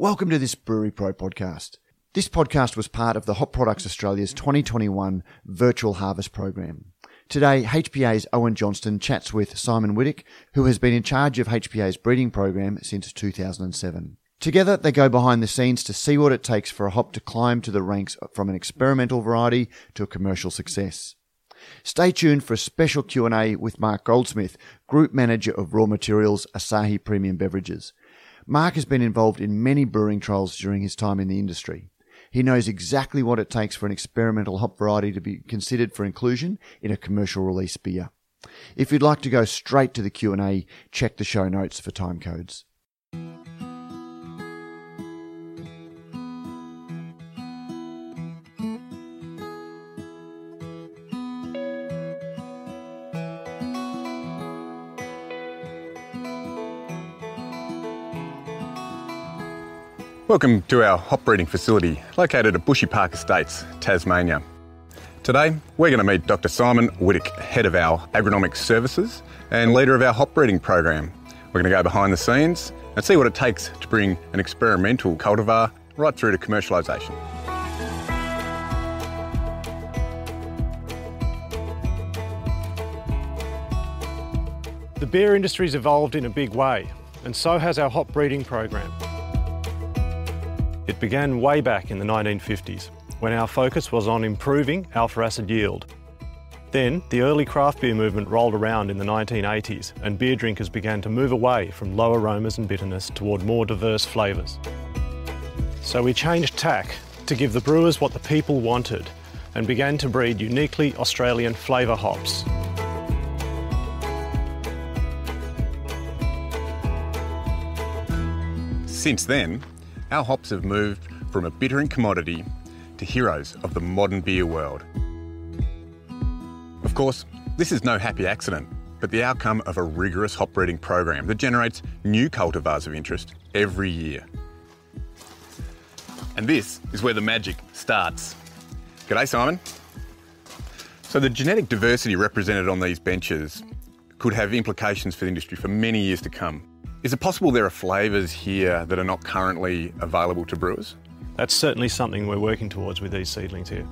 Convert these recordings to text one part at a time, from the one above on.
Welcome to this Brewery Pro podcast. This podcast was part of the Hop Products Australia's 2021 Virtual Harvest Program. Today, HPA's Owen Johnston chats with Simon Whittock, who has been in charge of HPA's breeding program since 2007. Together, they go behind the scenes to see what it takes for a hop to climb to the ranks from an experimental variety to a commercial success. Stay tuned for a special Q&A with Mark Goldsmith, Group Manager of Raw Materials, Asahi Premium Beverages. Mark has been involved in many brewing trials during his time in the industry. He knows exactly what it takes for an experimental hop variety to be considered for inclusion in a commercial release beer. If you'd like to go straight to the Q&A, check the show notes for time codes. Welcome to our hop breeding facility located at Bushy Park Estates, Tasmania. Today, we're going to meet Dr. Simon Whittock, head of our agronomic services and leader of our hop breeding program. We're going to go behind the scenes and see what it takes to bring an experimental cultivar right through to commercialisation. The beer industry's evolved in a big way, and so has our hop breeding program. It began way back in the 1950s, when our focus was on improving alpha acid yield. Then, the early craft beer movement rolled around in the 1980s, and beer drinkers began to move away from low aromas and bitterness toward more diverse flavours. So we changed tack to give the brewers what the people wanted and began to breed uniquely Australian flavour hops. Since then, our hops have moved from a bittering commodity to heroes of the modern beer world. Of course, this is no happy accident, but the outcome of a rigorous hop breeding program that generates new cultivars of interest every year. And this is where the magic starts. G'day, Simon. So, the genetic diversity represented on these benches could have implications for the industry for many years to come. Is it possible there are flavours here that are not currently available to brewers? That's certainly something we're working towards with these seedlings here.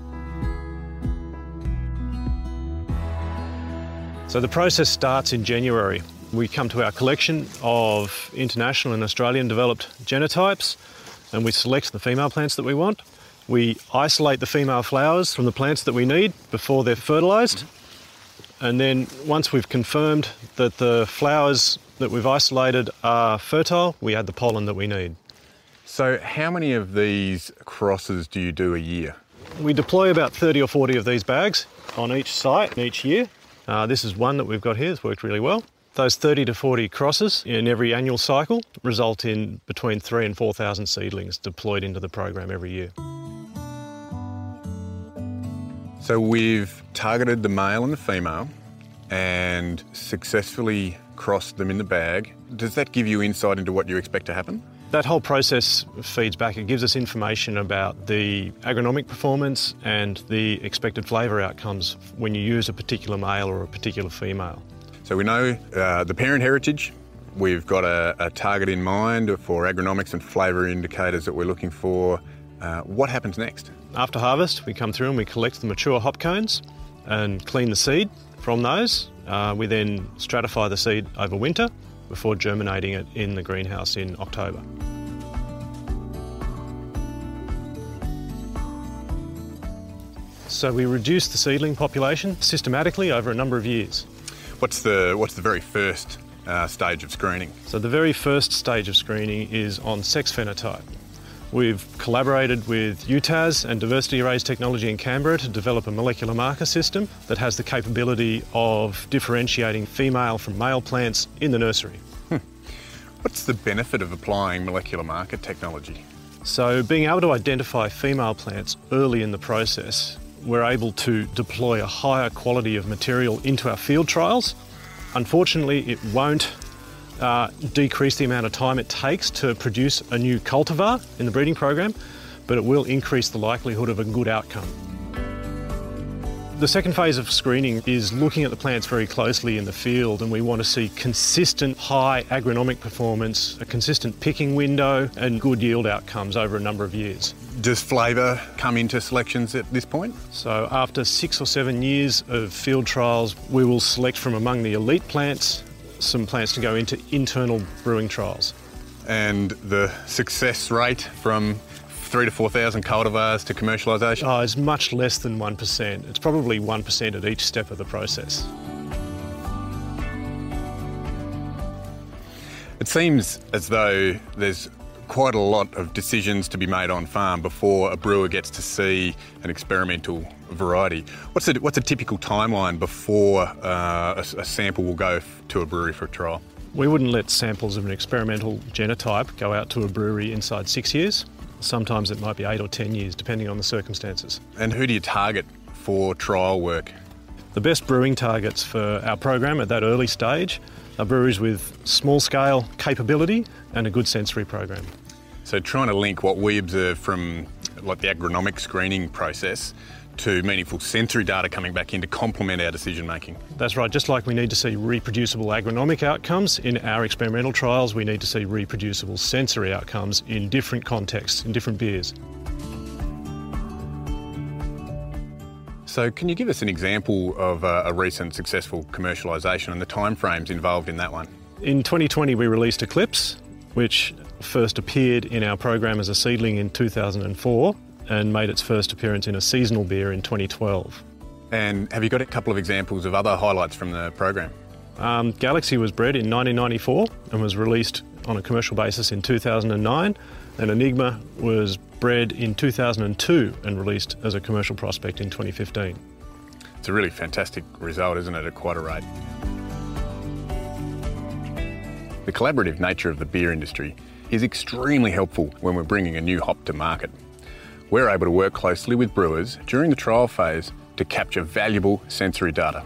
So the process starts in January. We come to our collection of international and Australian developed genotypes and we select the female plants that we want. We isolate the female flowers from the plants that we need before they're fertilised. And then once we've confirmed that the flowers that we've isolated are fertile, we add the pollen that we need. So, how many of these crosses do you do a year? We deploy about 30 or 40 of these bags on each site each year. Uh, this is one that we've got here, it's worked really well. Those 30 to 40 crosses in every annual cycle result in between 3 and 4,000 seedlings deployed into the program every year. So, we've targeted the male and the female and successfully crossed them in the bag. Does that give you insight into what you expect to happen? That whole process feeds back. It gives us information about the agronomic performance and the expected flavour outcomes when you use a particular male or a particular female. So we know uh, the parent heritage. We've got a, a, target in mind for agronomics and flavour indicators that we're looking for. Uh, what happens next? After harvest, we come through and we collect the mature hop cones and clean the seed from those. Uh, we then stratify the seed over winter before germinating it in the greenhouse in October. So we reduce the seedling population systematically over a number of years. What's the, what's the very first uh, stage of screening? So the very first stage of screening is on sex phenotype. We've collaborated with UTAS and Diversity Arrays Technology in Canberra to develop a molecular marker system that has the capability of differentiating female from male plants in the nursery. Hmm. What's the benefit of applying molecular marker technology? So, being able to identify female plants early in the process, we're able to deploy a higher quality of material into our field trials. Unfortunately, it won't uh, decrease the amount of time it takes to produce a new cultivar in the breeding program, but it will increase the likelihood of a good outcome. The second phase of screening is looking at the plants very closely in the field, and we want to see consistent high agronomic performance, a consistent picking window, and good yield outcomes over a number of years. Does flavour come into selections at this point? So, after six or seven years of field trials, we will select from among the elite plants some plants to go into internal brewing trials. And the success rate from three to 4,000 cultivars to commercialisation? Oh, it's much less than 1%. It's probably 1% at each step of the process. It seems as though there's quite a lot of decisions to be made on farm before a brewer gets to see an experimental variety. What's a, what's a typical timeline before uh, a, a sample will go f- to a brewery for a trial? We wouldn't let samples of an experimental genotype go out to a brewery inside six years. Sometimes it might be eight or ten years, depending on the circumstances. And who do you target for trial work? The best brewing targets for our program at that early stage are breweries with small scale capability and a good sensory program. So, trying to link what we observe from like the agronomic screening process to meaningful sensory data coming back in to complement our decision making. That's right, just like we need to see reproducible agronomic outcomes in our experimental trials, we need to see reproducible sensory outcomes in different contexts, in different beers. So, can you give us an example of a, a recent successful commercialisation and the timeframes involved in that one? In 2020, we released Eclipse, which first appeared in our program as a seedling in 2004 and made its first appearance in a seasonal beer in 2012. And have you got a couple of examples of other highlights from the program? Um, Galaxy was bred in 1994 and was released on a commercial basis in 2009, and Enigma was bred in 2002 and released as a commercial prospect in 2015. It's a really fantastic result, isn't it, at quite a rate? The collaborative nature of the beer industry is extremely helpful when we're bringing a new hop to market. We're able to work closely with brewers during the trial phase to capture valuable sensory data.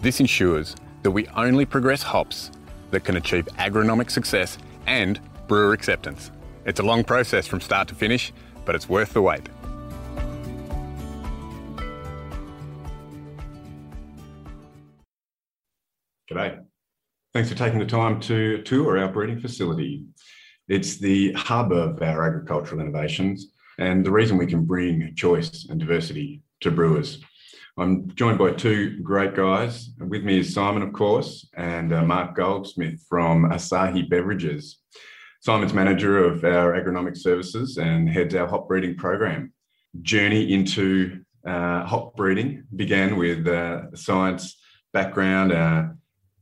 This ensures that we only progress hops that can achieve agronomic success and brewer acceptance. It's a long process from start to finish, but it's worth the wait. G'day. Thanks for taking the time to tour our breeding facility. It's the hub of our agricultural innovations and the reason we can bring choice and diversity to brewers. I'm joined by two great guys. With me is Simon, of course, and uh, Mark Goldsmith from Asahi Beverages. Simon's manager of our agronomic services and heads our hop breeding program. Journey into uh, hop breeding began with uh, science background uh,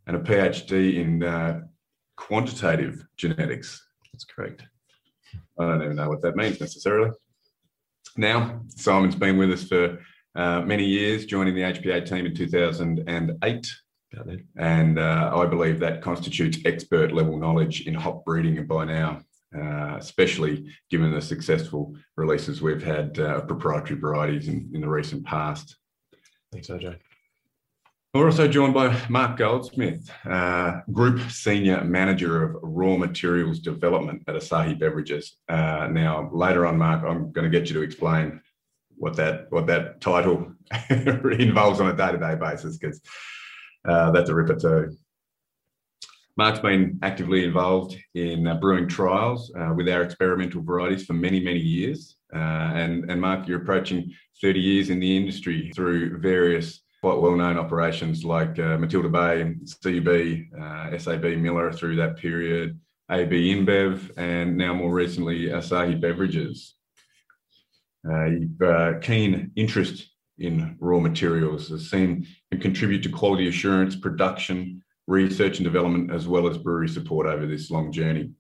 and a PhD in uh, quantitative genetics. That's correct. I don't even know what that means necessarily. Now, Simon's been with us for uh, many years, joining the HPA team in 2008. And uh, I believe that constitutes expert level knowledge in hop breeding by now, uh, especially given the successful releases we've had uh, of proprietary varieties in, in the recent past. Thanks, OJ. We're also joined by Mark Goldsmith, uh, Group Senior Manager of Raw Materials Development at Asahi Beverages. Uh, now, later on, Mark, I'm going to get you to explain what that what that title involves on a day-to-day basis, because uh, that's a ripper too. Mark's been actively involved in uh, brewing trials uh, with our experimental varieties for many, many years. Uh, and, and Mark, you're approaching 30 years in the industry through various quite well-known operations like uh, Matilda Bay, CB, SAB Miller through that period, AB InBev, and now more recently Asahi Beverages. Uh, you've uh, keen interest in raw materials has seen him contribute to quality assurance, production, research and development, as well as brewery support over this long journey.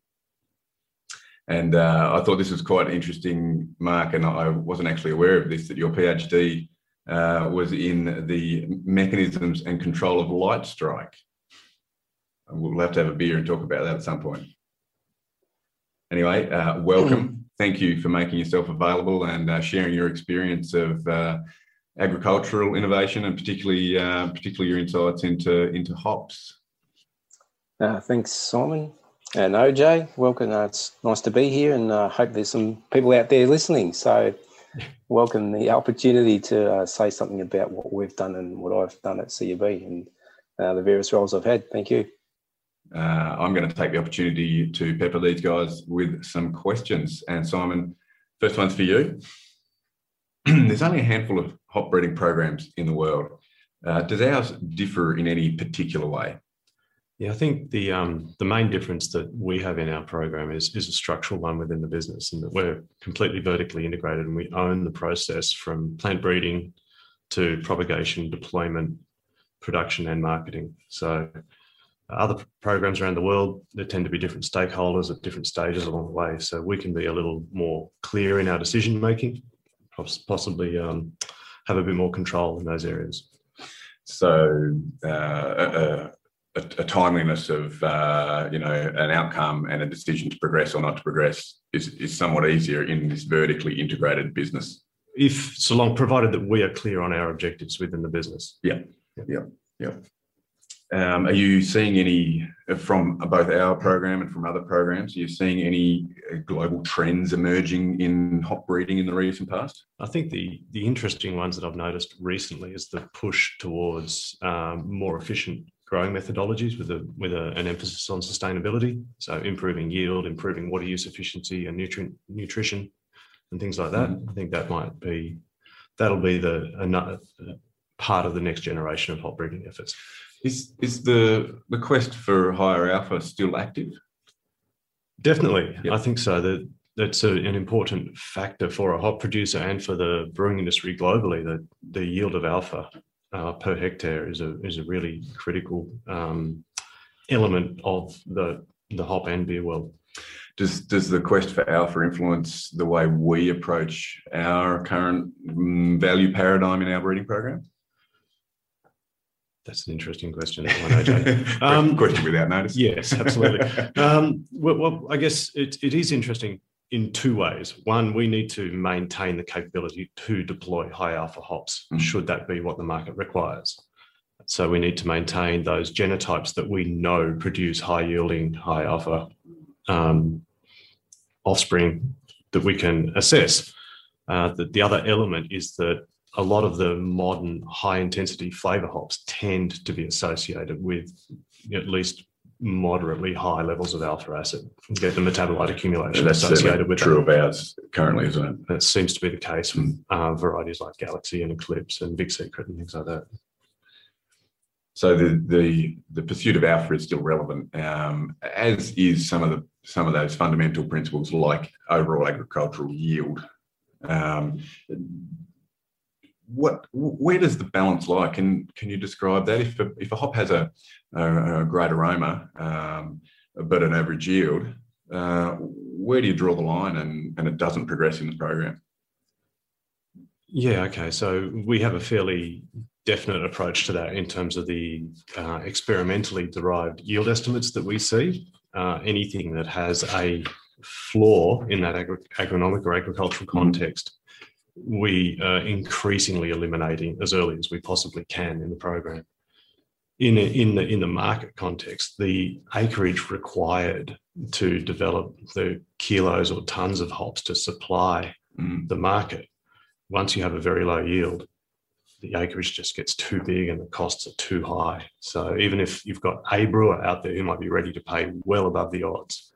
And uh, I thought this was quite interesting, Mark, and I wasn't actually aware of this, that your PhD uh, was in the mechanisms and control of light strike. We'll have to have a beer and talk about that at some point. Anyway, uh, welcome. Thank you for making yourself available and uh, sharing your experience of uh, agricultural innovation and particularly uh, particularly your insights into into hops. Uh, thanks, Simon and OJ. Welcome. it's nice to be here, and I hope there's some people out there listening. So welcome the opportunity to uh, say something about what we've done and what I've done at CUB and uh, the various roles I've had. Thank you. Uh, I'm going to take the opportunity to pepper these guys with some questions. And Simon, first one's for you. There's only a handful of hop breeding programs in the world. Uh, does ours differ in any particular way? Yeah, I think the um, the main difference that we have in our program is is a structural one within the business, and that we're completely vertically integrated, and we own the process from plant breeding to propagation, deployment, production, and marketing. So, uh, other programs around the world there tend to be different stakeholders at different stages along the way. So we can be a little more clear in our decision making, possibly um, have a bit more control in those areas. So. Uh, a, a timeliness of uh, you know an outcome and a decision to progress or not to progress is, is somewhat easier in this vertically integrated business. If so long provided that we are clear on our objectives within the business. Yeah, yeah, yeah. Um, are you seeing any from both our program and from other programs? Are you seeing any uh, global trends emerging in hop breeding in the recent past? I think the the interesting ones that I've noticed recently is the push towards um, more efficient growing methodologies with a with a, an emphasis on sustainability. So improving yield, improving water use efficiency and nutrient nutrition and things like that. Mm-hmm. I think that might be that'll be the another part of the next generation of hop breeding efforts. Is is the the quest for higher alpha still active? Definitely, yep. I think so. That that's a, an important factor for a hop producer and for the brewing industry globally. That the yield of alpha uh, per hectare is a is a really critical um, element of the the hop and beer world. Does does the quest for alpha influence the way we approach our current mm, value paradigm in our breeding program? That's an interesting question, that one, OJ. Um, question without notice. Yes, absolutely. um, well, well, I guess it, it is interesting in two ways. One, we need to maintain the capability to deploy high alpha hops, mm. should that be what the market requires. So we need to maintain those genotypes that we know produce high yielding, high alpha um, offspring that we can assess. Uh, the, the other element is that a lot of the modern high intensity flavor hops tend to be associated with at least moderately high levels of alpha acid get the metabolite accumulation that's associated with true that. of ours currently, isn't it? That seems to be the case with uh, varieties like Galaxy and Eclipse and Big Secret and things like that. So the the the pursuit of alpha is still relevant, um, as is some of the some of those fundamental principles like overall agricultural yield. Um, what where does the balance lie? Can can you describe that? If a, if a hop has a, a, a great aroma um, but an average yield, uh, where do you draw the line and and it doesn't progress in the program? Yeah, okay. So we have a fairly definite approach to that in terms of the uh, experimentally derived yield estimates that we see. Uh, anything that has a flaw in that agri- agronomic or agricultural mm-hmm. context we are increasingly eliminating as early as we possibly can in the program. In, a, in the in the market context, the acreage required to develop the kilos or tons of hops to supply mm. the market, once you have a very low yield, the acreage just gets too big and the costs are too high. So even if you've got a brewer out there who might be ready to pay well above the odds,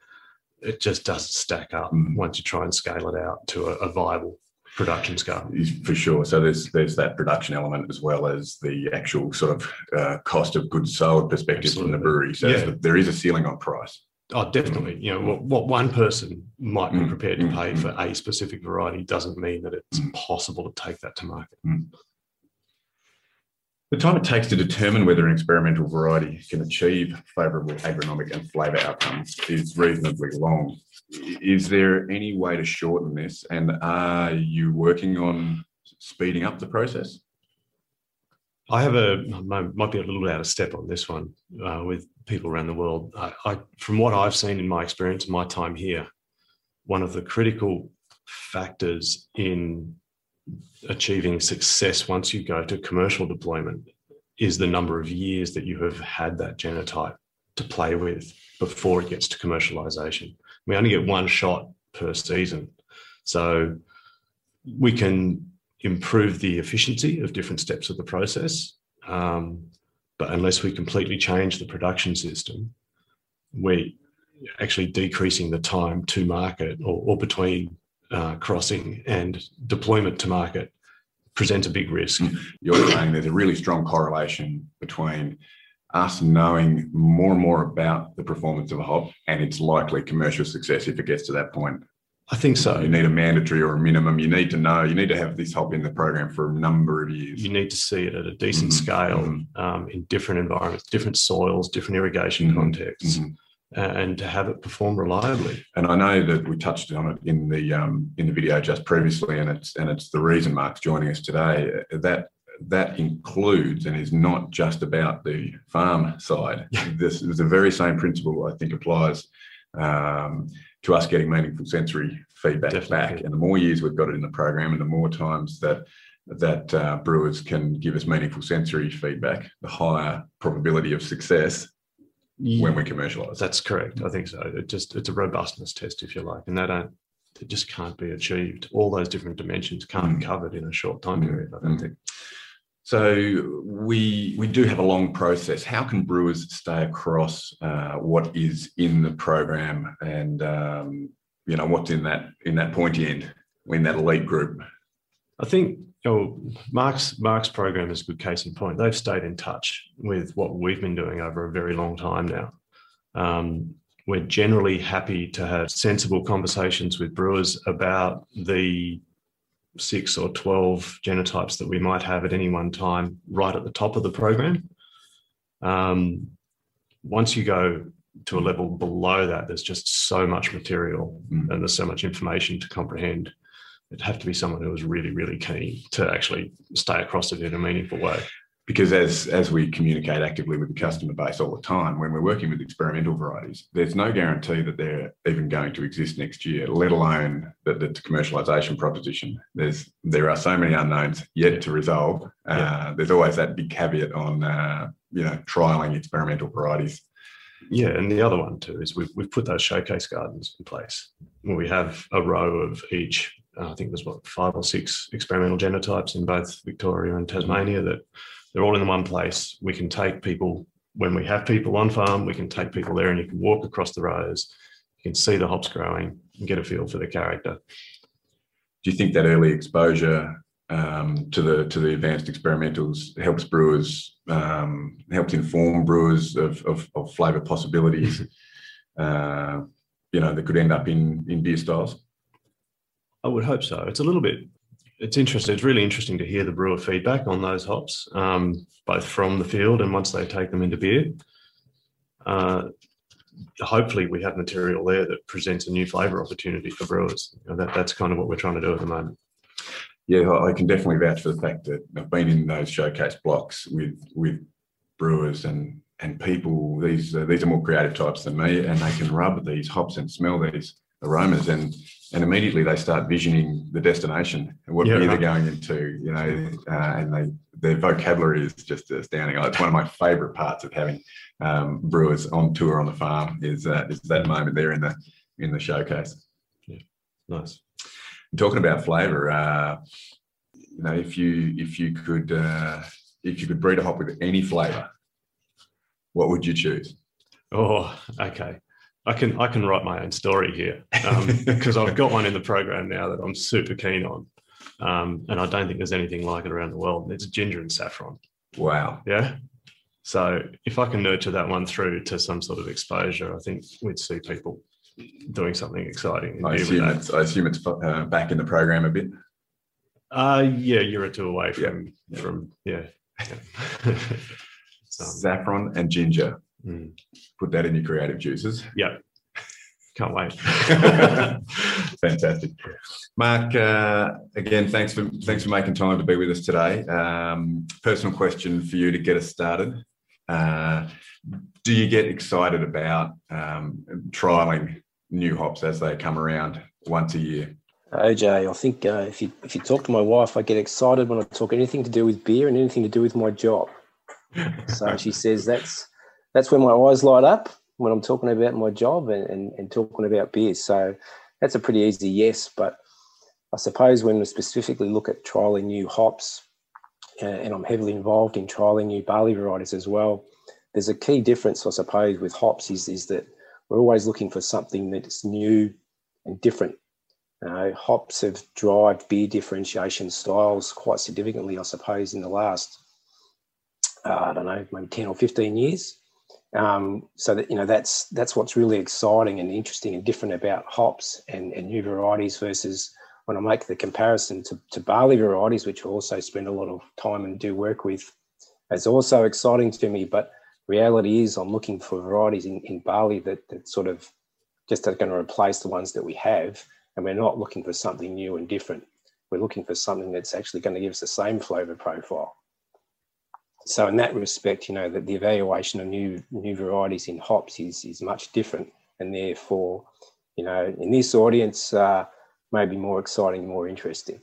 it just doesn't stack up mm. once you try and scale it out to a, a viable production scale. For sure. So there's there's that production element as well as the actual sort of uh, cost of goods sold perspective Absolutely. from the brewery. So yeah. there is a ceiling on price. Oh, definitely. You know, what, what one person might be mm. prepared to pay mm. for a specific variety doesn't mean that it's mm. possible to take that to market. Mm. The time it takes to determine whether an experimental variety can achieve favourable agronomic and flavour outcomes is reasonably long. Is there any way to shorten this? And are you working on speeding up the process? I have a might be a little out of step on this one uh, with people around the world. I, I, from what I've seen in my experience, my time here, one of the critical factors in achieving success once you go to commercial deployment is the number of years that you have had that genotype to play with before it gets to commercialization. We only get one shot per season. So we can improve the efficiency of different steps of the process. Um, but unless we completely change the production system, we're actually decreasing the time to market or, or between uh, crossing and deployment to market presents a big risk. You're saying there's a really strong correlation between us knowing more and more about the performance of a hop and its likely commercial success if it gets to that point. I think so. You need a mandatory or a minimum. You need to know. You need to have this hop in the program for a number of years. You need to see it at a decent mm-hmm. scale mm-hmm. Um, in different environments, different soils, different irrigation mm-hmm. contexts. Mm-hmm and to have it perform reliably. And I know that we touched on it in the um, in the video just previously, and it's and it's the reason Mark's joining us today. That that includes and is not just about the farm side. this is the very same principle I think applies um, to us getting meaningful sensory feedback Definitely. back. And the more years we've got it in the program, and the more times that that uh, brewers can give us meaningful sensory feedback, the higher probability of success when we commercialize. That's correct. I think so. It just it's a robustness test, if you like, and they don't. It just can't be achieved. All those different dimensions can't mm. be covered in a short time mm. period. I don't mm. think. So we we do have a long process. How can brewers stay across uh, what is in the program and um, you know what's in that in that pointy end in that elite group? I think you know, Mark's Mark's program is a good case in point. They've stayed in touch with what we've been doing over a very long time now. Um, we're generally happy to have sensible conversations with brewers about the six or 12 genotypes that we might have at any one time right at the top of the program. Um, once you go to a level below that, there's just so much material mm. and there's so much information to comprehend it'd have to be someone who was really, really keen to actually stay across it in a meaningful way. Because as as we communicate actively with the customer base all the time, when we're working with experimental varieties, there's no guarantee that they're even going to exist next year, let alone that the commercialization proposition. There's there are so many unknowns yet to resolve. Uh. There's always that big caveat on uh, you know trialing experimental varieties. Yeah, and the other one too is we've, we've put those showcase gardens in place where we have a row of each uh, I think there's what five or six experimental genotypes in both Victoria and Tasmania that they're all in one place. We can take people when we have people on farm, we can take people there and you can walk across the rows, you can see the hops growing and get a feel for the character. Do you think that early exposure um, to the to the advanced experimentals helps brewers um, helps inform brewers of, of, of flavour possibilities? uh, you know that could end up in in beer styles. I would hope so. It's a little bit. It's interesting. It's really interesting to hear the brewer feedback on those hops, um, both from the field and once they take them into beer. Uh, hopefully, we have material there that presents a new flavour opportunity for brewers. You know, that, that's kind of what we're trying to do at the moment. Yeah, I can definitely vouch for the fact that I've been in those showcase blocks with with brewers and and people. These uh, these are more creative types than me, and they can rub these hops and smell these aromas and and immediately they start visioning the destination. And what yeah, beer right. they're going into you know uh, and they their vocabulary is just astounding. It's one of my favorite parts of having um, brewers on tour on the farm is uh, is that moment there in the in the showcase. Yeah. Nice. Talking about flavor uh, you know if you if you could uh, if you could breed a hop with any flavor what would you choose? Oh okay I can I can write my own story here because um, I've got one in the program now that I'm super keen on, um, and I don't think there's anything like it around the world. It's ginger and saffron. Wow. Yeah. So if I can nurture that one through to some sort of exposure, I think we'd see people doing something exciting. I assume, it's, I assume it's uh, back in the program a bit. Uh, yeah, you're a two away from yeah. from yeah. yeah. Saffron and ginger. Mm. Put that in your creative juices. Yeah. Can't wait. Fantastic, Mark. Uh, again, thanks for thanks for making time to be with us today. Um, personal question for you to get us started. Uh, do you get excited about um, trialing new hops as they come around once a year? OJ, I think uh, if you if you talk to my wife, I get excited when I talk anything to do with beer and anything to do with my job. So she says that's that's when my eyes light up when I'm talking about my job and, and, and talking about beers. So that's a pretty easy yes. But I suppose when we specifically look at trialing new hops, uh, and I'm heavily involved in trialing new barley varieties as well, there's a key difference, I suppose, with hops is, is that we're always looking for something that's new and different. Uh, hops have driven beer differentiation styles quite significantly, I suppose, in the last, uh, I don't know, maybe 10 or 15 years. Um, so that you know that's that's what's really exciting and interesting and different about hops and, and new varieties versus when I make the comparison to, to barley varieties, which I also spend a lot of time and do work with, it's also exciting to me. But reality is, I'm looking for varieties in, in barley that, that sort of just are going to replace the ones that we have. And we're not looking for something new and different. We're looking for something that's actually going to give us the same flavour profile. So in that respect, you know, that the evaluation of new new varieties in hops is is much different, and therefore, you know, in this audience, uh, maybe more exciting, more interesting.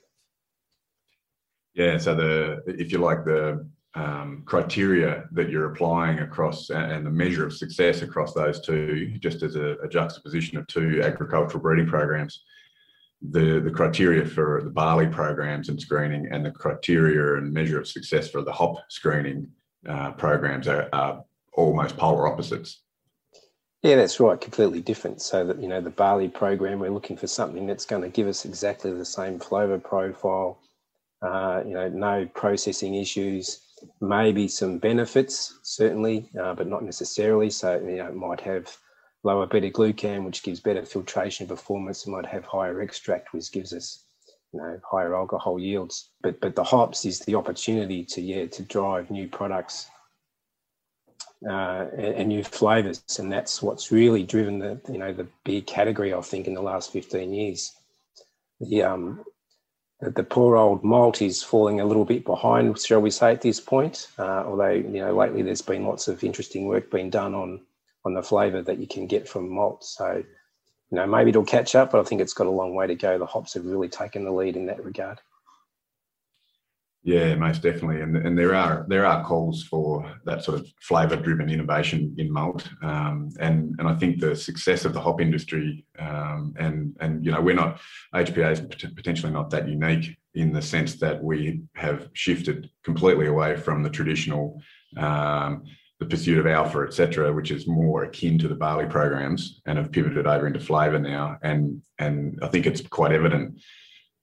Yeah. So the if you like the um, criteria that you're applying across and the measure of success across those two, just as a, a juxtaposition of two agricultural breeding programs, the, the criteria for the barley programs and screening and the criteria and measure of success for the hop screening uh, programs are, are, almost polar opposites. Yeah, that's right. Completely different. So that you know, the barley program, we're looking for something that's going to give us exactly the same flavour profile. Uh, you know, no processing issues. Maybe some benefits, certainly, uh, but not necessarily. So you know, it might have lower beta glucan, which gives better filtration performance. It might have higher extract, which gives us you know higher alcohol yields. But but the hops is the opportunity to yeah to drive new products uh, and, and, new flavors, and that's what's really driven the you know the beer category. I think in the last fifteen years, the um the poor old malt is falling a little bit behind, shall we say, at this point. Uh, although you know lately there's been lots of interesting work being done on on the flavour that you can get from malt. So, you know, maybe it'll catch up, but I think it's got a long way to go. The hops have really taken the lead in that regard. Yeah, most definitely, and and there are there are calls for that sort of flavour driven innovation in malt, um, and and I think the success of the hop industry, um, and and you know we're not HPA is potentially not that unique in the sense that we have shifted completely away from the traditional um, the pursuit of alpha, etc., which is more akin to the barley programs, and have pivoted over into flavour now. And and I think it's quite evident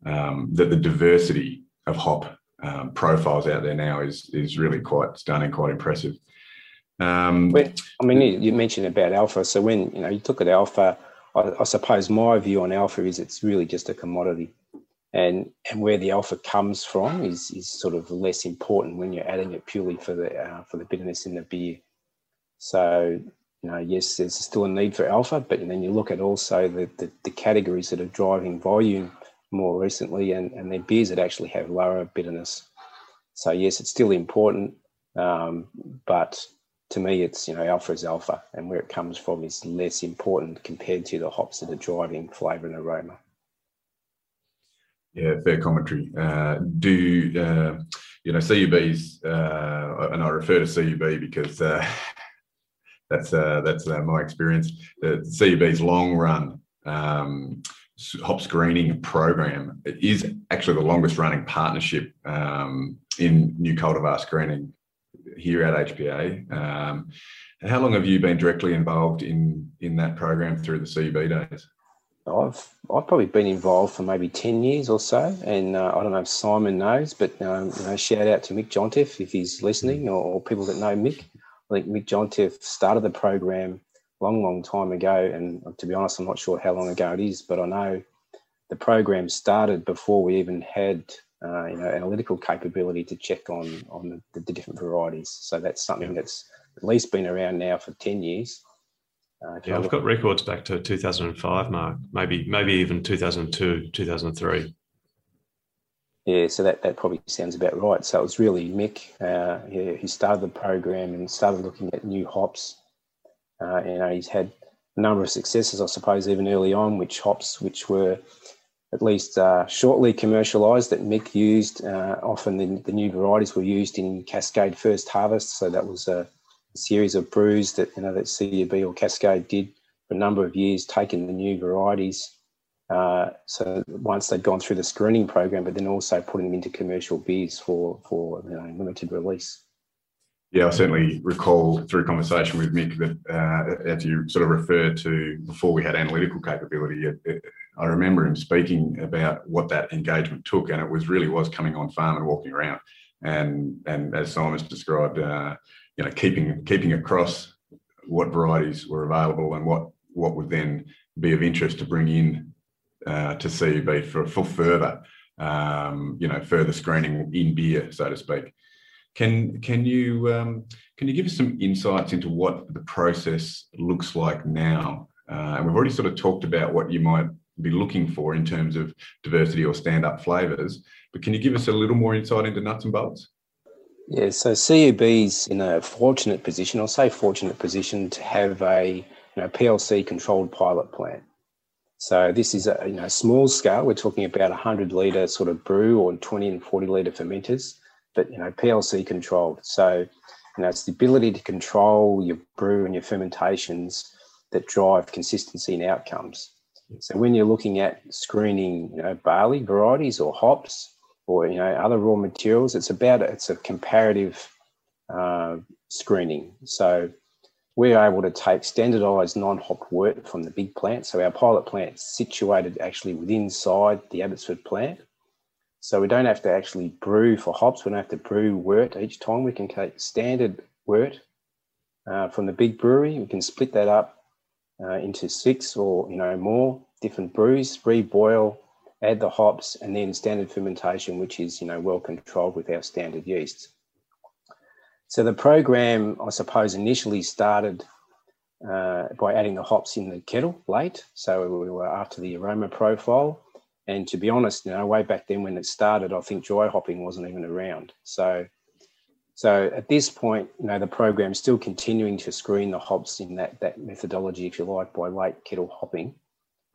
um, that the diversity of hop um, profiles out there now is is really quite stunning, quite impressive. Um, I mean, you mentioned about alpha. So when you know you look at alpha, I, I suppose my view on alpha is it's really just a commodity and and where the alpha comes from is is sort of less important when you're adding it purely for the uh, for the bitterness in the beer. So you know, yes, there's still a need for alpha, but then you look at also the, the, the categories that are driving volume more recently, and and they're beers that actually have lower bitterness. So yes, it's still important, um, but to me, it's you know alpha is alpha, and where it comes from is less important compared to the hops that are driving flavour and aroma. Yeah, fair commentary. Uh, do uh, you know CUB's? Uh, and I refer to CUB because uh, that's uh, that's uh, my experience. The CUB's long run um, hop screening program is actually the longest running partnership um, in new cultivar screening here at HPA. Um, how long have you been directly involved in in that program through the CUB days? I've I've probably been involved for maybe ten years or so, and uh, I don't know if Simon knows, but um, you know, shout out to Mick Jontef if he's listening, or, or, people that know Mick. I think Mick Jontef started the program long, long time ago, and to be honest, I'm not sure how long ago it is, but I know the program started before we even had uh, you know analytical capability to check on on the, the different varieties. So that's something that's at least been around now for ten years. Uh, yeah, I've got records back to 2005, Mark. Maybe maybe even 2002, 2003. Yeah, so that, that probably sounds about right. So it was really Mick uh, who, who started the program and started looking at new hops. Uh, you know, he's had a number of successes, I suppose, even early on, which hops which were at least uh, shortly commercialised that Mick used. Uh, often the, the, new varieties were used in Cascade First Harvest, so that was a series of brews that you know that CUB or Cascade did for a number of years, taking the new varieties Uh, so once they've gone through the screening program, but then also putting them into commercial beers for for you know, limited release. Yeah, I certainly recall through conversation with Mick that uh, as you sort of referred to before we had analytical capability, it, it, I remember him speaking about what that engagement took, and it was really was coming on farm and walking around, and and as Simon's described, uh, you know, keeping keeping across what varieties were available and what what would then be of interest to bring in uh, to CUB for for further, um, you know, further screening in beer, so to speak. Can can you um, can you give us some insights into what the process looks like now? Uh, and we've already sort of talked about what you might be looking for in terms of diversity or stand-up flavors, but can you give us a little more insight into nuts and bolts? Yeah, so CUB's in a fortunate position, I'll say fortunate position to have a you know, PLC controlled pilot plant. So this is a you know small scale. We're talking about 100 litre sort of brew or 20 and 40 litre fermenters but you know PLC controlled. So you know it's the ability to control your brew and your fermentations that drive consistency and outcomes. So when you're looking at screening, you know, barley varieties or hops or you know other raw materials, it's about it's a comparative uh, screening. So we're able to take standardized non-hop wort from the big plant. So our pilot plant is situated actually within inside the Abbotsford plant. So we don't have to actually brew for hops. We don't have to brew wort each time. We can take standard wort uh, from the big brewery. We can split that up uh, into six or you know more different brews, reboil, add the hops, and then standard fermentation, which is you know well controlled with our standard yeasts. So the program, I suppose, initially started uh, by adding the hops in the kettle late. So we were after the aroma profile and to be honest, you know, way back then when it started, I think dry hopping wasn't even around. So, so at this point, you know, the program's still continuing to screen the hops in that that methodology, if you like, by late kettle hopping.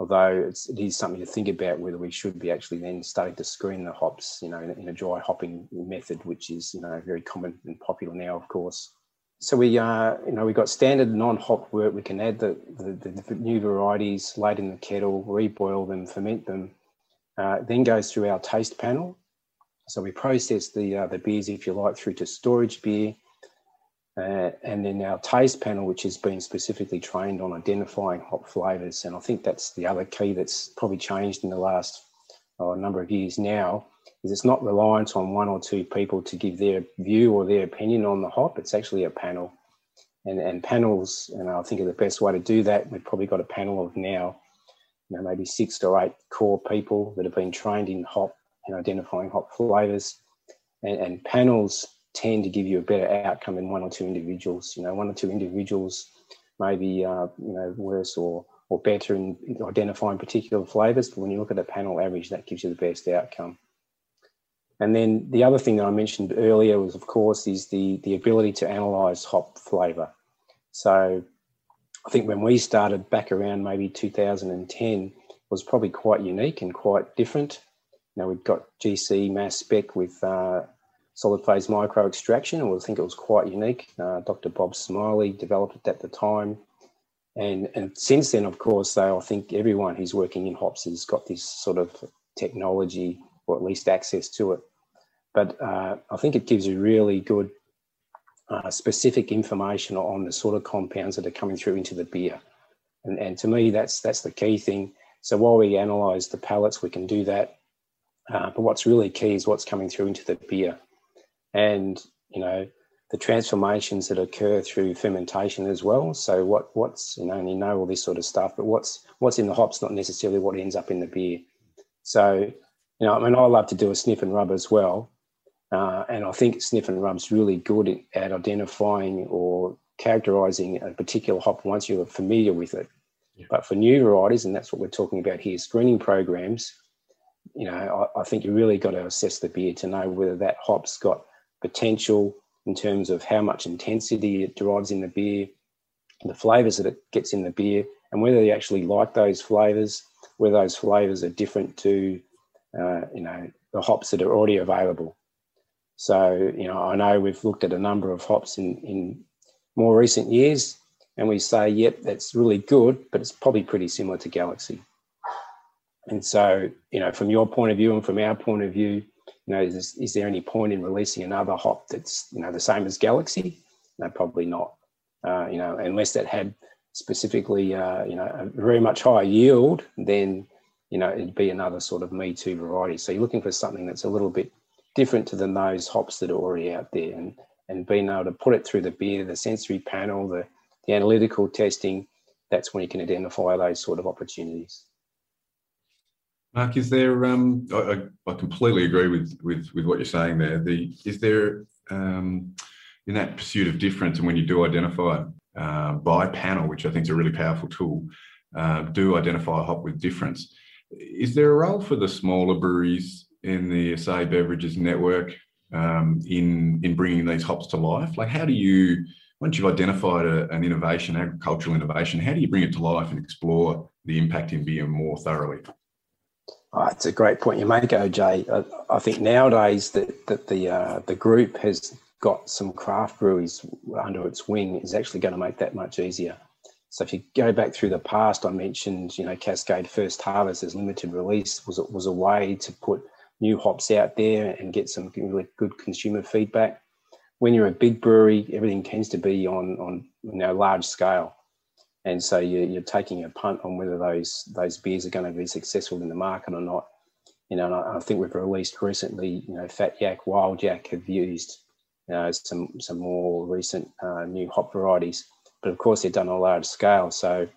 Although it's, it is something to think about whether we should be actually then starting to screen the hops, you know, in, in a dry hopping method, which is you know very common and popular now, of course. So we, uh, you know, we've got standard non-hop wort. We can add the, the, the new varieties late in the kettle, reboil them, ferment them, uh, then goes through our taste panel. So we process the uh, the beers, if you like, through to storage beer, uh, and then our taste panel, which has been specifically trained on identifying hop flavors. And I think that's the other key that's probably changed in the last oh, number of years now. Is it's not reliant on one or two people to give their view or their opinion on the hop. It's actually a panel, and and panels. And I think the best way to do that. We've probably got a panel of now you know, maybe six to eight core people that have been trained in hop and identifying hop flavors. And, and panels tend to give you a better outcome than one or two individuals. You know, one or two individuals may be, uh, you know, worse or, or better in identifying particular flavors. But when you look at a panel average, that gives you the best outcome. And then the other thing that I mentioned earlier was, of course, is the, the ability to analyze hop flavor. So I think when we started back around maybe 2010 was probably quite unique and quite different. Now we've got GC mass spec with uh, solid phase micro extraction, I think it was quite unique. Uh, Dr. Bob Smiley developed it at the time. And, and since then, of course, though, I think everyone who's working in hops has got this sort of technology or at least access to it. But uh, I think it gives you really good uh, specific information on the sort of compounds that are coming through into the beer. And, and to me, that's that's the key thing. So while we analyse the palates, we can do that. Uh, but what's really key is what's coming through into the beer, and you know the transformations that occur through fermentation as well. So what what's you know and you know all this sort of stuff, but what's what's in the hops not necessarily what ends up in the beer. So you know, I mean, I love to do a sniff and rub as well, uh, and I think Sniff and Rub's really good at identifying or characterizing a particular hop once you're familiar with it. Yeah. But for new varieties, and that's what we're talking about here, screening programs, you know, I, I think you really got to assess the beer to know whether that hop's got potential in terms of how much intensity it derives in the beer, the flavors that it gets in the beer, and whether they actually like those flavors, whether those flavors are different to, uh, you know, the hops that are already available. So, you know, I know we've looked at a number of hops in, in more recent years and we say, yep, that's really good, but it's probably pretty similar to Galaxy. And so, you know, from your point of view and from our point of view, you know, is, is there any point in releasing another hop that's, you know, the same as Galaxy? No, probably not. Uh, you know, unless that had specifically, uh, you know, a very much higher yield, then, you know, it'd be another sort of Me Too variety. So you're looking for something that's a little bit different to than those hops that are already out there. And, and being able to put it through the beer, the sensory panel, the, the analytical testing, that's when you can identify those sort of opportunities. Mark, is there? Um, I, I, completely agree with, with with what you're saying there. The is there um, in that pursuit of difference, and when you do identify uh, by panel, which I think is a really powerful tool, uh, do identify a hop with difference. Is there a role for the smaller breweries in the Asahi Beverages network um, in in bringing these hops to life? Like, how do you once you've identified a, an innovation, agricultural innovation, how do you bring it to life and explore the impact in beer more thoroughly? Oh, it's a great point you make, OJ. I, I think nowadays that, that the uh, the group has got some craft breweries under its wing is actually going to make that much easier. So if you go back through the past, I mentioned you know Cascade First Harvest as limited release was was a way to put new hops out there and get some really good consumer feedback. When you're a big brewery, everything tends to be on on you know large scale and so you're, you're taking a punt on whether those those beers are going to be successful in the market or not. You know, I, I, think we've released recently, you know, Fat Yak, Wild Yak have used, you know, some some more recent uh, new hop varieties, but of course they're done on a large scale. So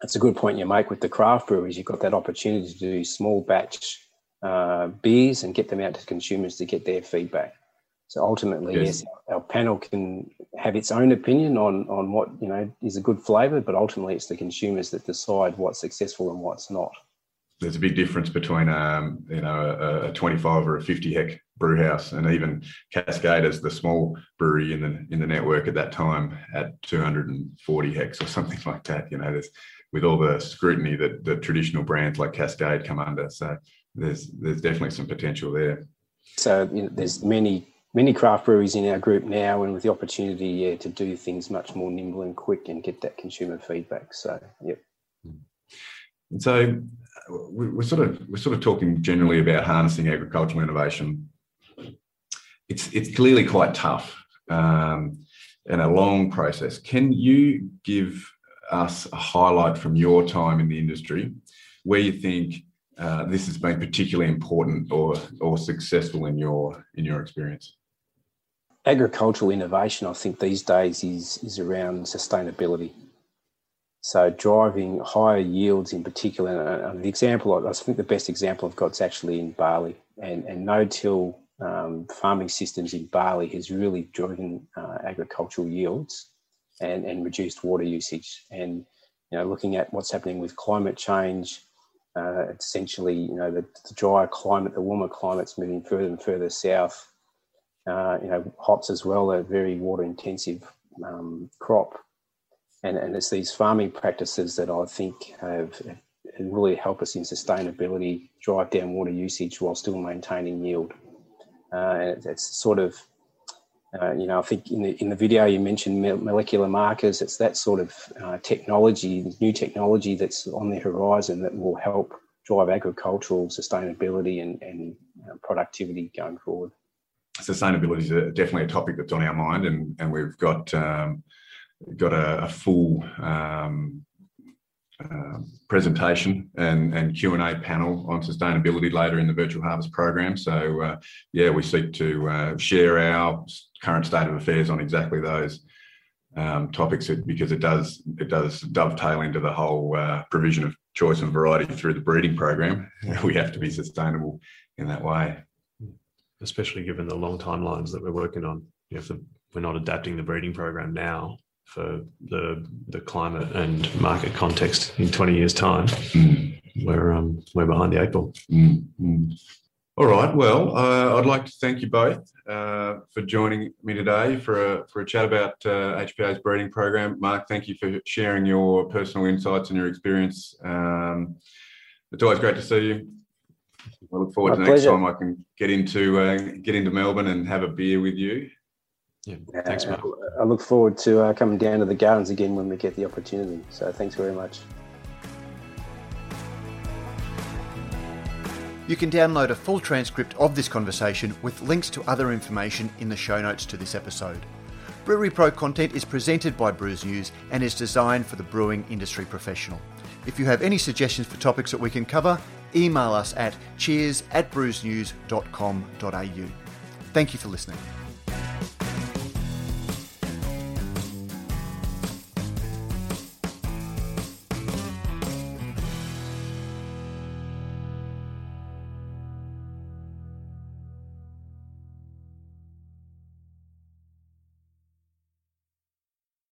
that's a good point you make with the craft breweries. You've got that opportunity to do small batch uh, beers and get them out to consumers to get their feedback. So ultimately, yes, yes our, our, panel can have its own opinion on on what you know is a good flavour, but ultimately it's the consumers that decide what's successful and what's not. There's a big difference between um, you know a, a 25 or a 50 hec brew house, and even Cascade as the small brewery in the in the network at that time at 240 hecs or something like that. You know, there's with all the scrutiny that the traditional brands like Cascade come under. So there's there's definitely some potential there. So you know, there's many many craft breweries in our group now, and with the opportunity yeah, to do things much more nimble and quick and get that consumer feedback. So, yep. So we're sort of we're sort of talking generally about harnessing agricultural innovation. It's it's clearly quite tough um, and a long process. Can you give us a highlight from your time in the industry where you think uh, this has been particularly important or or successful in your in your experience? Agricultural innovation, I think these days is is around sustainability. So driving higher yields in particular, and the example I think the best example I've got is actually in barley, and and no-till um, farming systems in barley has really driven uh, agricultural yields and and reduced water usage. And you know, looking at what's happening with climate change, uh, essentially, you know, the, the drier climate, the warmer climate's moving further and further south uh, you know, hops as well, a very water intensive um, crop. And, and it's these farming practices that I think have, have really help us in sustainability, drive down water usage while still maintaining yield. Uh, and it's sort of, uh, you know, I think in the, in the video you mentioned molecular markers. It's that sort of uh, technology, new technology that's on the horizon that will help drive agricultural sustainability and, and uh, productivity going forward sustainability is a, definitely a topic that's on our mind, and and we've got um, got a, a full um, uh, presentation and and Q and A panel on sustainability later in the virtual harvest program. So uh, yeah, we seek to uh, share our current state of affairs on exactly those. Um, topics because it does it does dovetail into the whole uh, provision of choice and variety through the breeding program. We have to be sustainable in that way especially given the long timelines that we're working on. If we're not adapting the breeding program now for the the climate and market context in 20 years' time, mm. we're um, we're behind the eight ball. Mm. All right. Well, uh, I'd like to thank you both uh, for joining me today for a for a chat about uh, HPA's breeding program. Mark, thank you for sharing your personal insights and your experience. Um, it's always great to see you. I look forward My to next pleasure. time I can get into uh, get into Melbourne and have a beer with you. Yeah, thanks, mate. I look forward to uh, coming down to the gardens again when we get the opportunity. So thanks very much. You can download a full transcript of this conversation with links to other information in the show notes to this episode. Brewery Pro content is presented by Brews News and is designed for the brewing industry professional. If you have any suggestions for topics that we can cover, email us at cheers at brewsnews.com.au. Thank you for listening.